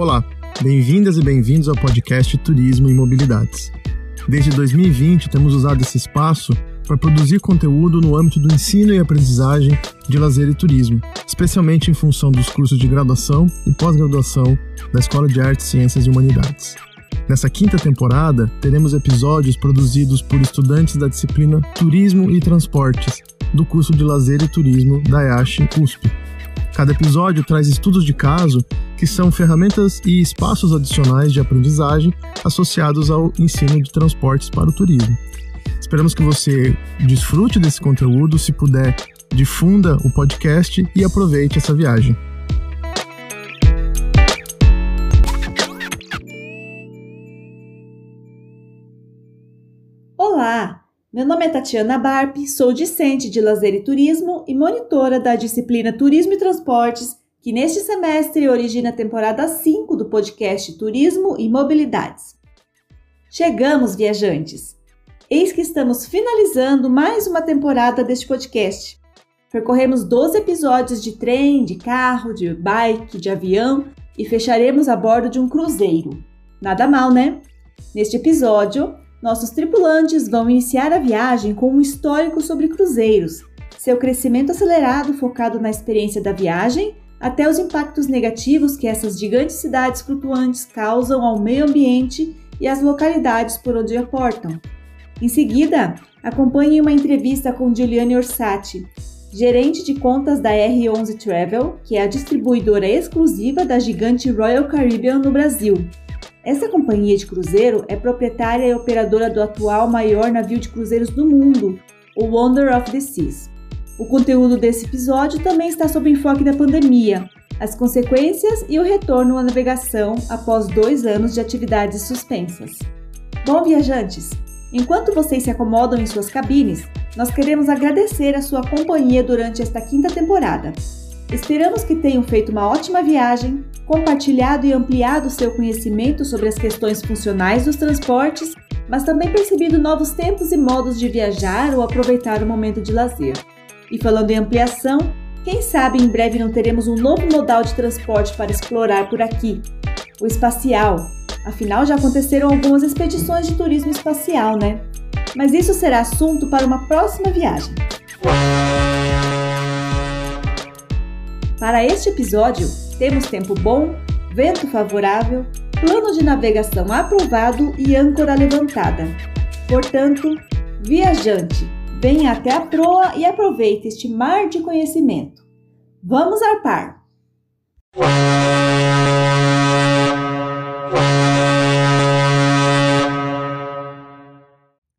Olá, bem-vindas e bem-vindos ao podcast Turismo e Mobilidades. Desde 2020, temos usado esse espaço para produzir conteúdo no âmbito do ensino e aprendizagem de lazer e turismo, especialmente em função dos cursos de graduação e pós-graduação da Escola de Artes, Ciências e Humanidades. Nessa quinta temporada, teremos episódios produzidos por estudantes da disciplina Turismo e Transportes, do curso de Lazer e Turismo da EASH USP. Cada episódio traz estudos de caso, que são ferramentas e espaços adicionais de aprendizagem associados ao ensino de transportes para o turismo. Esperamos que você desfrute desse conteúdo, se puder, difunda o podcast e aproveite essa viagem. Olá, meu nome é Tatiana Barp, sou discente de lazer e turismo e monitora da disciplina Turismo e Transportes, que neste semestre origina a temporada 5 do podcast Turismo e Mobilidades. Chegamos, viajantes! Eis que estamos finalizando mais uma temporada deste podcast. Percorremos 12 episódios de trem, de carro, de bike, de avião e fecharemos a bordo de um cruzeiro. Nada mal, né? Neste episódio, nossos tripulantes vão iniciar a viagem com um histórico sobre cruzeiros, seu crescimento acelerado focado na experiência da viagem, até os impactos negativos que essas gigantes cidades flutuantes causam ao meio ambiente e às localidades por onde aportam. Em seguida, acompanhe uma entrevista com Giuliane Orsatti, gerente de contas da R11 Travel, que é a distribuidora exclusiva da gigante Royal Caribbean no Brasil. Essa companhia de cruzeiro é proprietária e operadora do atual maior navio de cruzeiros do mundo, o Wonder of the Seas. O conteúdo desse episódio também está sob enfoque da pandemia, as consequências e o retorno à navegação após dois anos de atividades suspensas. Bom, viajantes, enquanto vocês se acomodam em suas cabines, nós queremos agradecer a sua companhia durante esta quinta temporada. Esperamos que tenham feito uma ótima viagem, compartilhado e ampliado seu conhecimento sobre as questões funcionais dos transportes, mas também percebido novos tempos e modos de viajar ou aproveitar o momento de lazer. E falando em ampliação, quem sabe em breve não teremos um novo modal de transporte para explorar por aqui, o espacial. Afinal, já aconteceram algumas expedições de turismo espacial, né? Mas isso será assunto para uma próxima viagem. Para este episódio, temos tempo bom, vento favorável, plano de navegação aprovado e âncora levantada. Portanto, viajante, venha até a proa e aproveite este mar de conhecimento. Vamos arpar!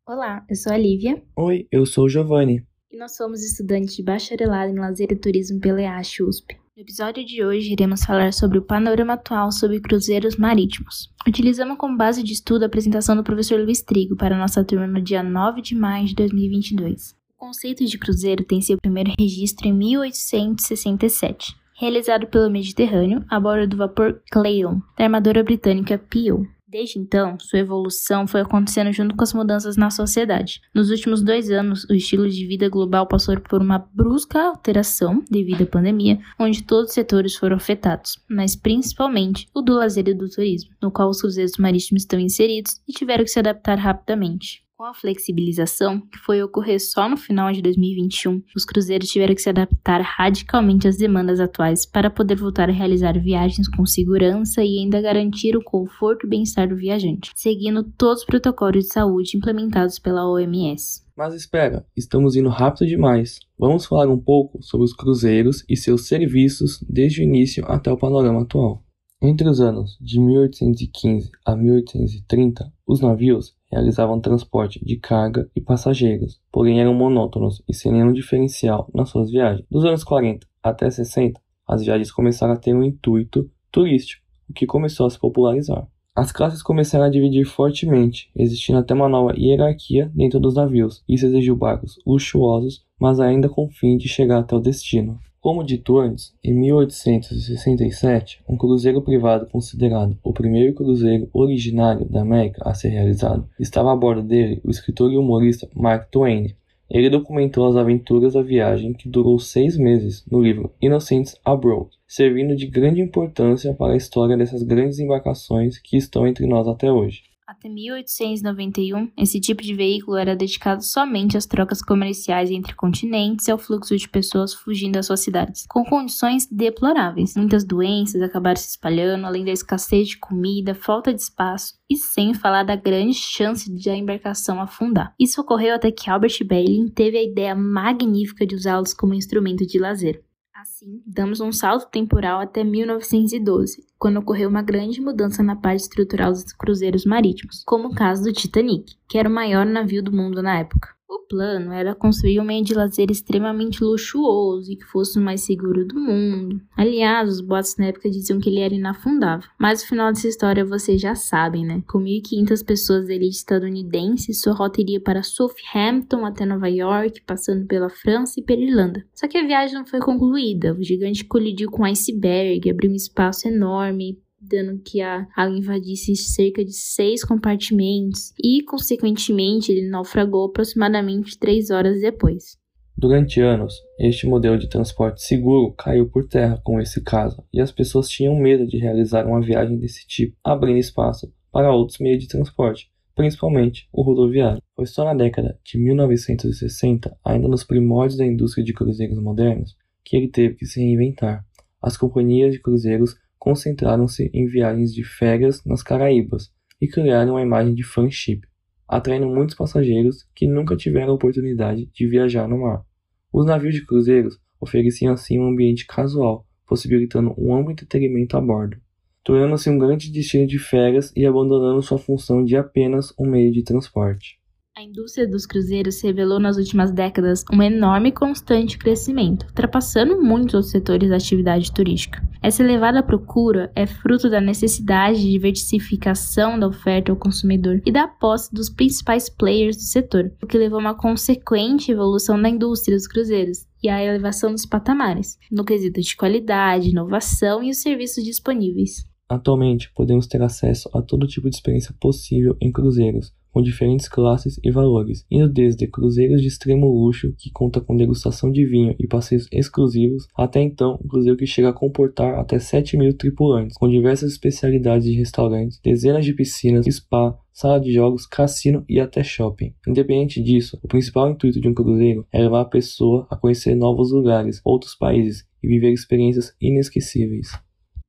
Olá, eu sou a Lívia. Oi, eu sou o Giovanni e nós somos estudantes de bacharelado em lazer e turismo pela EASH USP. No episódio de hoje, iremos falar sobre o panorama atual sobre cruzeiros marítimos. Utilizamos como base de estudo a apresentação do professor Luiz Trigo para nossa turma no dia 9 de maio de 2022. O conceito de cruzeiro tem seu primeiro registro em 1867, realizado pelo Mediterrâneo a bordo do vapor Cleon, da armadora britânica Peel. Desde então, sua evolução foi acontecendo junto com as mudanças na sociedade. Nos últimos dois anos, o estilo de vida global passou por uma brusca alteração devido à pandemia, onde todos os setores foram afetados, mas principalmente o do lazer e do turismo, no qual os cruzeiros marítimos estão inseridos e tiveram que se adaptar rapidamente. Com a flexibilização, que foi ocorrer só no final de 2021, os cruzeiros tiveram que se adaptar radicalmente às demandas atuais para poder voltar a realizar viagens com segurança e ainda garantir o conforto e bem-estar do viajante, seguindo todos os protocolos de saúde implementados pela OMS. Mas espera, estamos indo rápido demais. Vamos falar um pouco sobre os cruzeiros e seus serviços desde o início até o panorama atual. Entre os anos de 1815 a 1830, os navios realizavam transporte de carga e passageiros, porém eram monótonos e sem nenhum diferencial nas suas viagens. Dos anos 40 até 60, as viagens começaram a ter um intuito turístico, o que começou a se popularizar. As classes começaram a dividir fortemente, existindo até uma nova hierarquia dentro dos navios. Isso exigiu barcos luxuosos, mas ainda com o fim de chegar até o destino. Como dito antes, em 1867, um cruzeiro privado considerado o primeiro cruzeiro originário da América a ser realizado, estava a bordo dele o escritor e humorista Mark Twain. Ele documentou as aventuras da viagem, que durou seis meses, no livro Innocents Abroad, servindo de grande importância para a história dessas grandes embarcações que estão entre nós até hoje. Até 1891, esse tipo de veículo era dedicado somente às trocas comerciais entre continentes e ao fluxo de pessoas fugindo das suas cidades, com condições deploráveis. Muitas doenças acabaram se espalhando, além da escassez de comida, falta de espaço e sem falar da grande chance de a embarcação afundar. Isso ocorreu até que Albert Bailey teve a ideia magnífica de usá-los como instrumento de lazer. Assim, damos um salto temporal até 1912, quando ocorreu uma grande mudança na parte estrutural dos cruzeiros marítimos, como o caso do Titanic, que era o maior navio do mundo na época. O plano era construir um meio de lazer extremamente luxuoso e que fosse o mais seguro do mundo. Aliás, os boatos na época diziam que ele era inafundável. Mas o final dessa história vocês já sabem, né? Com 1.500 pessoas da elite estadunidense, sua rota iria para Southampton até Nova York, passando pela França e pela Irlanda. Só que a viagem não foi concluída. O gigante colidiu com um iceberg, abriu um espaço enorme dando que a água invadisse cerca de seis compartimentos e, consequentemente, ele naufragou aproximadamente três horas depois. Durante anos, este modelo de transporte seguro caiu por terra com esse caso, e as pessoas tinham medo de realizar uma viagem desse tipo, abrindo espaço para outros meios de transporte, principalmente o rodoviário. Foi só na década de 1960, ainda nos primórdios da indústria de cruzeiros modernos, que ele teve que se reinventar. As companhias de cruzeiros concentraram-se em viagens de férias nas Caraíbas e criaram a imagem de friendship, atraindo muitos passageiros que nunca tiveram oportunidade de viajar no mar. Os navios de cruzeiros ofereciam assim um ambiente casual, possibilitando um amplo entretenimento a bordo, tornando-se um grande destino de férias e abandonando sua função de apenas um meio de transporte. A indústria dos cruzeiros revelou nas últimas décadas um enorme e constante crescimento, ultrapassando muitos outros setores da atividade turística. Essa elevada procura é fruto da necessidade de diversificação da oferta ao consumidor e da aposta dos principais players do setor, o que levou a uma consequente evolução da indústria dos cruzeiros e a elevação dos patamares, no quesito de qualidade, inovação e os serviços disponíveis. Atualmente, podemos ter acesso a todo tipo de experiência possível em cruzeiros, com diferentes classes e valores, indo desde cruzeiros de extremo luxo, que conta com degustação de vinho e passeios exclusivos, até então um cruzeiro que chega a comportar até 7 mil tripulantes, com diversas especialidades de restaurantes, dezenas de piscinas, spa, sala de jogos, cassino e até shopping. Independente disso, o principal intuito de um cruzeiro é levar a pessoa a conhecer novos lugares, outros países e viver experiências inesquecíveis.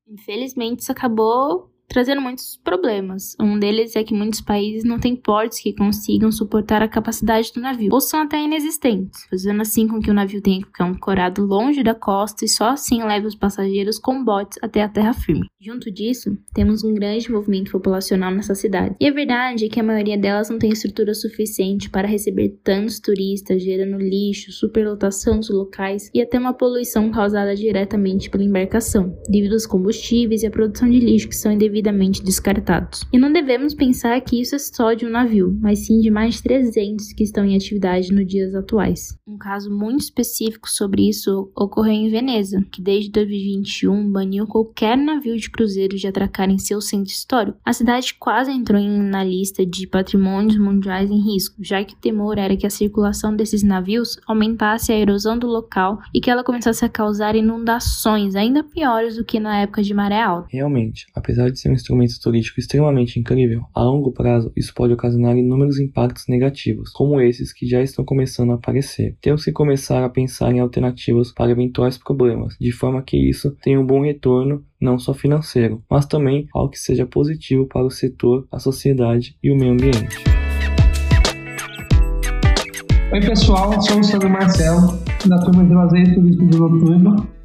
Infelizmente, isso acabou trazendo muitos problemas. Um deles é que muitos países não têm portos que consigam suportar a capacidade do navio, ou são até inexistentes, fazendo assim com que o navio tenha que ficar ancorado longe da costa e só assim leve os passageiros com botes até a terra firme. Junto disso, temos um grande movimento populacional nessa cidade. E a verdade é que a maioria delas não tem estrutura suficiente para receber tantos turistas, gerando lixo, superlotação dos locais e até uma poluição causada diretamente pela embarcação, devido aos combustíveis e à produção de lixo que são indevidos devidamente descartados. E não devemos pensar que isso é só de um navio, mas sim de mais de 300 que estão em atividade nos dias atuais. Um caso muito específico sobre isso ocorreu em Veneza, que desde 2021 baniu qualquer navio de cruzeiro de atracar em seu centro histórico. A cidade quase entrou na lista de patrimônios mundiais em risco, já que o temor era que a circulação desses navios aumentasse a erosão do local e que ela começasse a causar inundações ainda piores do que na época de maré alta. Realmente, apesar de ser um instrumento turístico extremamente incrível, a longo prazo isso pode ocasionar inúmeros impactos negativos, como esses que já estão começando a aparecer. Temos que começar a pensar em alternativas para eventuais problemas, de forma que isso tenha um bom retorno não só financeiro, mas também algo que seja positivo para o setor, a sociedade e o meio ambiente. Oi pessoal, sou o Sandro Marcelo, da turma de Lazer e Turismo do Noturno.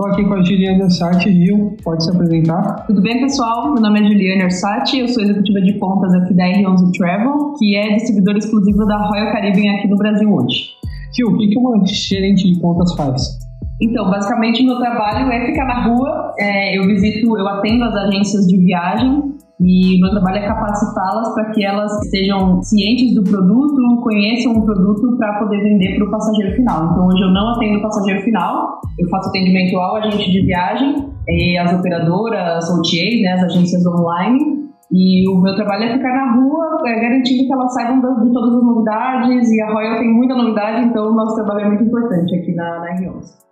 Estou aqui com a Juliana Orsatti. Gil, pode se apresentar? Tudo bem, pessoal? Meu nome é Juliana Orsatti, eu sou executiva de contas aqui da R11 Travel, que é distribuidora exclusiva da Royal Caribbean aqui no Brasil hoje. Gil, o que uma gerente de contas faz? Então, basicamente, meu trabalho é ficar na rua, é, eu visito, eu atendo as agências de viagem e o meu trabalho é capacitá-las para que elas estejam cientes do produto, conheçam o produto para poder vender para o passageiro final. Então, hoje eu não atendo o passageiro final, eu faço atendimento ao agente de viagem, e as operadoras, OTAs, né, as agências online, E o meu trabalho é ficar na rua, é, garantindo que elas saibam de todas as novidades. E a Royal tem muita novidade, então o nosso trabalho é muito importante aqui na, na R11.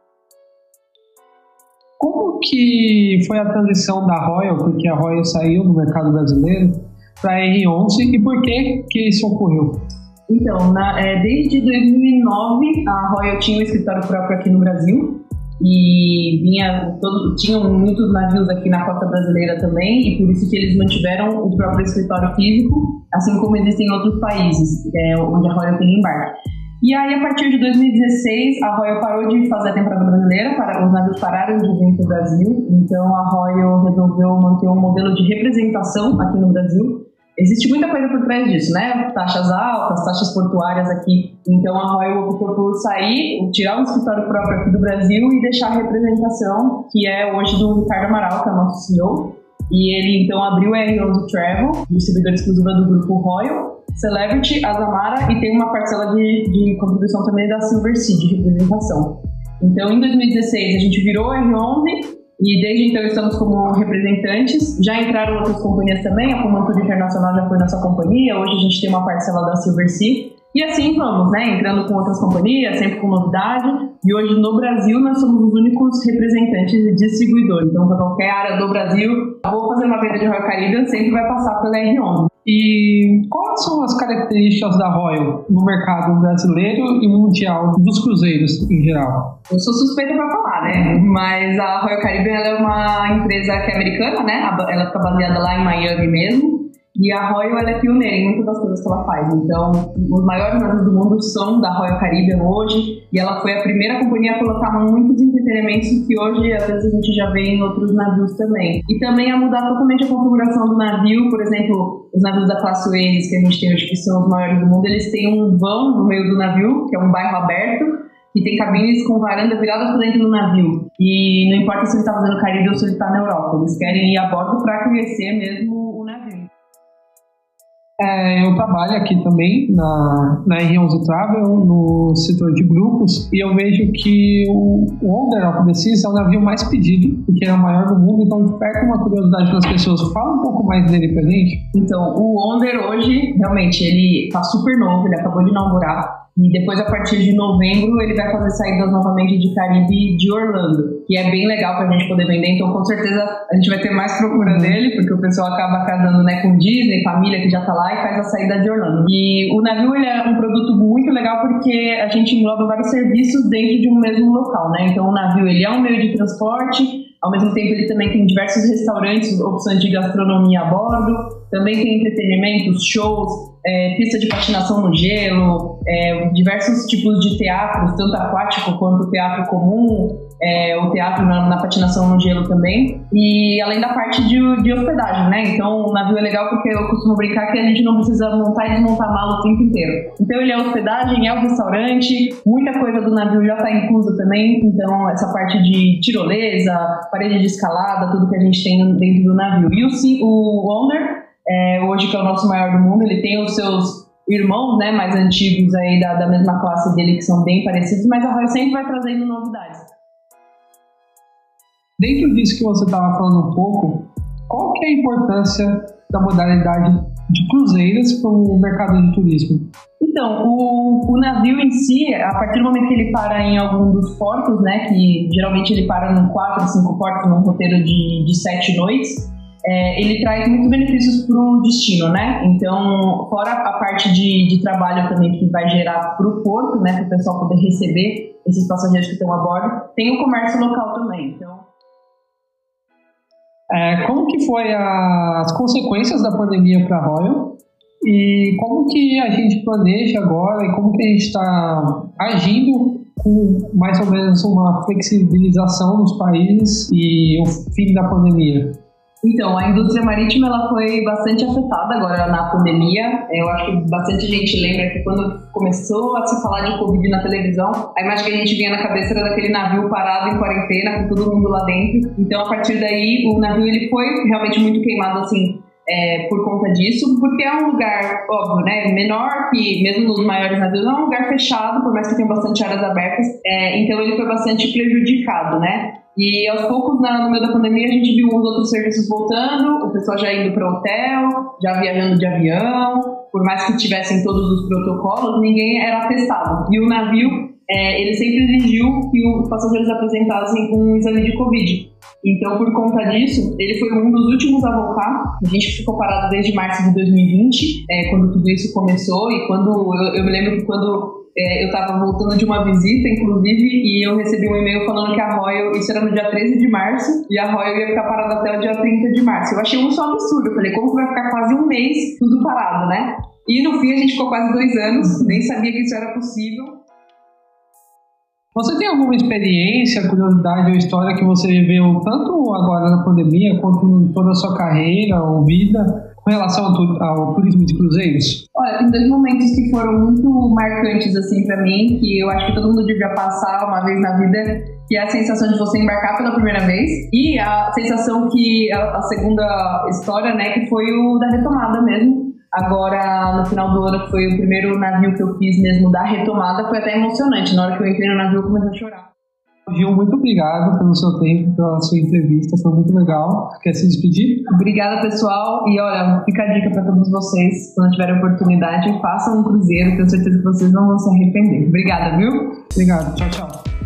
Como que foi a transição da Royal, porque a Royal saiu do mercado brasileiro, para a R11 e por que que isso ocorreu? Então, na, é, desde 2009 a Royal tinha um escritório próprio aqui no Brasil e vinha todo, tinham muitos navios aqui na costa brasileira também e por isso que eles mantiveram o próprio escritório físico, assim como existem em outros países é, onde a Royal tem embarque. E aí, a partir de 2016, a Royal parou de fazer a temporada brasileira, para, os navios pararam de vir para o Brasil, então a Royal resolveu manter um modelo de representação aqui no Brasil, Existe muita coisa por trás disso, né? Taxas altas, taxas portuárias aqui. Então a Royal optou por sair, tirar o escritório próprio aqui do Brasil e deixar a representação, que é hoje do Ricardo Amaral, que é o nosso CEO. E ele então abriu a R11 Travel, distribuidora exclusiva do grupo Royal, Celebrity, Azamara e tem uma parcela de, de contribuição também da Silver Sea, de representação. Então em 2016 a gente virou a R11 e desde então estamos como representantes. Já entraram outras companhias também, a Comantura Internacional já foi nossa companhia, hoje a gente tem uma parcela da Silver Sea. E assim vamos, né? Entrando com outras companhias, sempre com novidade. E hoje no Brasil nós somos os únicos representantes e distribuidores. Então, para qualquer área do Brasil, vou fazer uma venda de Royal Caribbean, sempre vai passar pela R11. E quais são as características da Royal no mercado brasileiro e mundial dos cruzeiros em geral? Eu sou suspeita para falar, né? Mas a Royal Caribbean é uma empresa que é americana, né? Ela fica baseada lá em Miami mesmo. E a Royal é pioneira em muitas das coisas que ela faz. Então, os maiores navios do mundo são da Royal Caribbean hoje. E ela foi a primeira companhia a colocar muitos entretenimentos que hoje, às vezes, a gente já vê em outros navios também. E também a mudar totalmente a configuração do navio. Por exemplo, os navios da classe Oasis que a gente tem hoje, que são os maiores do mundo, eles têm um vão no meio do navio, que é um bairro aberto, e tem cabines com varanda viradas para dentro do navio. E não importa se ele está fazendo Caribe ou se ele está na Europa, eles querem ir a bordo para conhecer mesmo é, eu trabalho aqui também na, na R11 Travel, no setor de grupos, e eu vejo que o Wonder of the Seas é o navio mais pedido, porque é o maior do mundo, então desperta uma curiosidade das pessoas. Fala um pouco mais dele pra gente. Então, o Wonder hoje, realmente, ele tá super novo, ele acabou de inaugurar. E depois, a partir de novembro, ele vai fazer saídas novamente de Caribe de Orlando, que é bem legal para a gente poder vender. Então, com certeza, a gente vai ter mais procura uhum. dele, porque o pessoal acaba casando né, com Disney, família que já está lá, e faz a saída de Orlando. E o navio ele é um produto muito legal porque a gente engloba vários serviços dentro de um mesmo local, né? Então, o navio ele é um meio de transporte, ao mesmo tempo, ele também tem diversos restaurantes, opções de gastronomia a bordo. Também tem entretenimento, shows, é, pista de patinação no gelo, é, diversos tipos de teatros, tanto aquático quanto teatro comum é, o teatro na, na, patinação no gelo também. E além da parte de, de, hospedagem, né? Então o navio é legal porque eu costumo brincar que a gente não precisa montar e desmontar mala o tempo inteiro. Então ele é hospedagem, é o restaurante, muita coisa do navio já está inclusa também. Então essa parte de tirolesa, parede de escalada, tudo que a gente tem dentro do navio. E o, o Wonder, é, hoje que é o nosso maior do mundo, ele tem os seus irmãos né, mais antigos aí da, da mesma classe dele que são bem parecidos, mas a Royal sempre vai trazendo novidades. Dentro disso que você estava falando um pouco, qual que é a importância da modalidade de cruzeiras para o mercado de turismo? Então, o, o, navio em si, a partir do momento que ele para em algum dos portos, né, que geralmente ele para em quatro, cinco portos num roteiro de, de sete noites, é, ele traz muitos benefícios para o destino, né? Então, fora a parte de, de trabalho também que vai gerar para o porto, né, para o pessoal poder receber esses passageiros que estão a bordo, tem o comércio local também. Então, é, como que foi a, as consequências da pandemia para a Royal e como que a gente planeja agora e como que a gente está agindo com mais ou menos uma flexibilização nos países e o fim da pandemia? Então, a indústria marítima ela foi bastante afetada agora na pandemia. Eu acho que bastante gente lembra que quando começou a se falar de Covid na televisão, a imagem que a gente vinha na cabeça era daquele navio parado em quarentena, com todo mundo lá dentro. Então, a partir daí, o navio ele foi realmente muito queimado, assim, é, por conta disso, porque é um lugar, óbvio, né, menor que mesmo nos maiores navios, é um lugar fechado, por mais que tenha bastante áreas abertas, é, então ele foi bastante prejudicado, né? E aos poucos, na, no meio da pandemia, a gente viu os outros serviços voltando, o pessoal já indo para hotel, já viajando de avião, por mais que tivessem todos os protocolos, ninguém era testado. E o navio, é, ele sempre exigiu que os passageiros apresentassem um exame de Covid. Então, por conta disso, ele foi um dos últimos a voltar. A gente ficou parado desde março de 2020, é, quando tudo isso começou, e quando eu, eu me lembro que quando é, eu estava voltando de uma visita, inclusive, e eu recebi um e-mail falando que a Royal, isso era no dia 13 de março, e a Royal ia ficar parada até o dia 30 de março. Eu achei um só absurdo. Eu falei, como que vai ficar quase um mês tudo parado, né? E no fim a gente ficou quase dois anos, nem sabia que isso era possível. Você tem alguma experiência, curiosidade ou história que você viveu tanto agora na pandemia quanto em toda a sua carreira ou vida com relação ao, tu, ao, turismo de cruzeiros? Olha, tem dois momentos que foram muito marcantes assim para mim, que eu acho que todo mundo devia passar uma vez na vida, que é a sensação de você embarcar pela primeira vez e a sensação que a, a segunda história, né, que foi o da retomada mesmo. Agora, no final do ano, que foi o primeiro navio que eu fiz mesmo da retomada, foi até emocionante. Na hora que eu entrei no navio, eu comecei a chorar. Gil, muito obrigado pelo seu tempo, pela sua entrevista, foi muito legal. Quer se despedir? Obrigada, pessoal. E olha, fica a dica para todos vocês, quando tiverem oportunidade, façam um cruzeiro, tenho certeza que vocês não vão se arrepender. Obrigada, viu? Obrigado, tchau, tchau.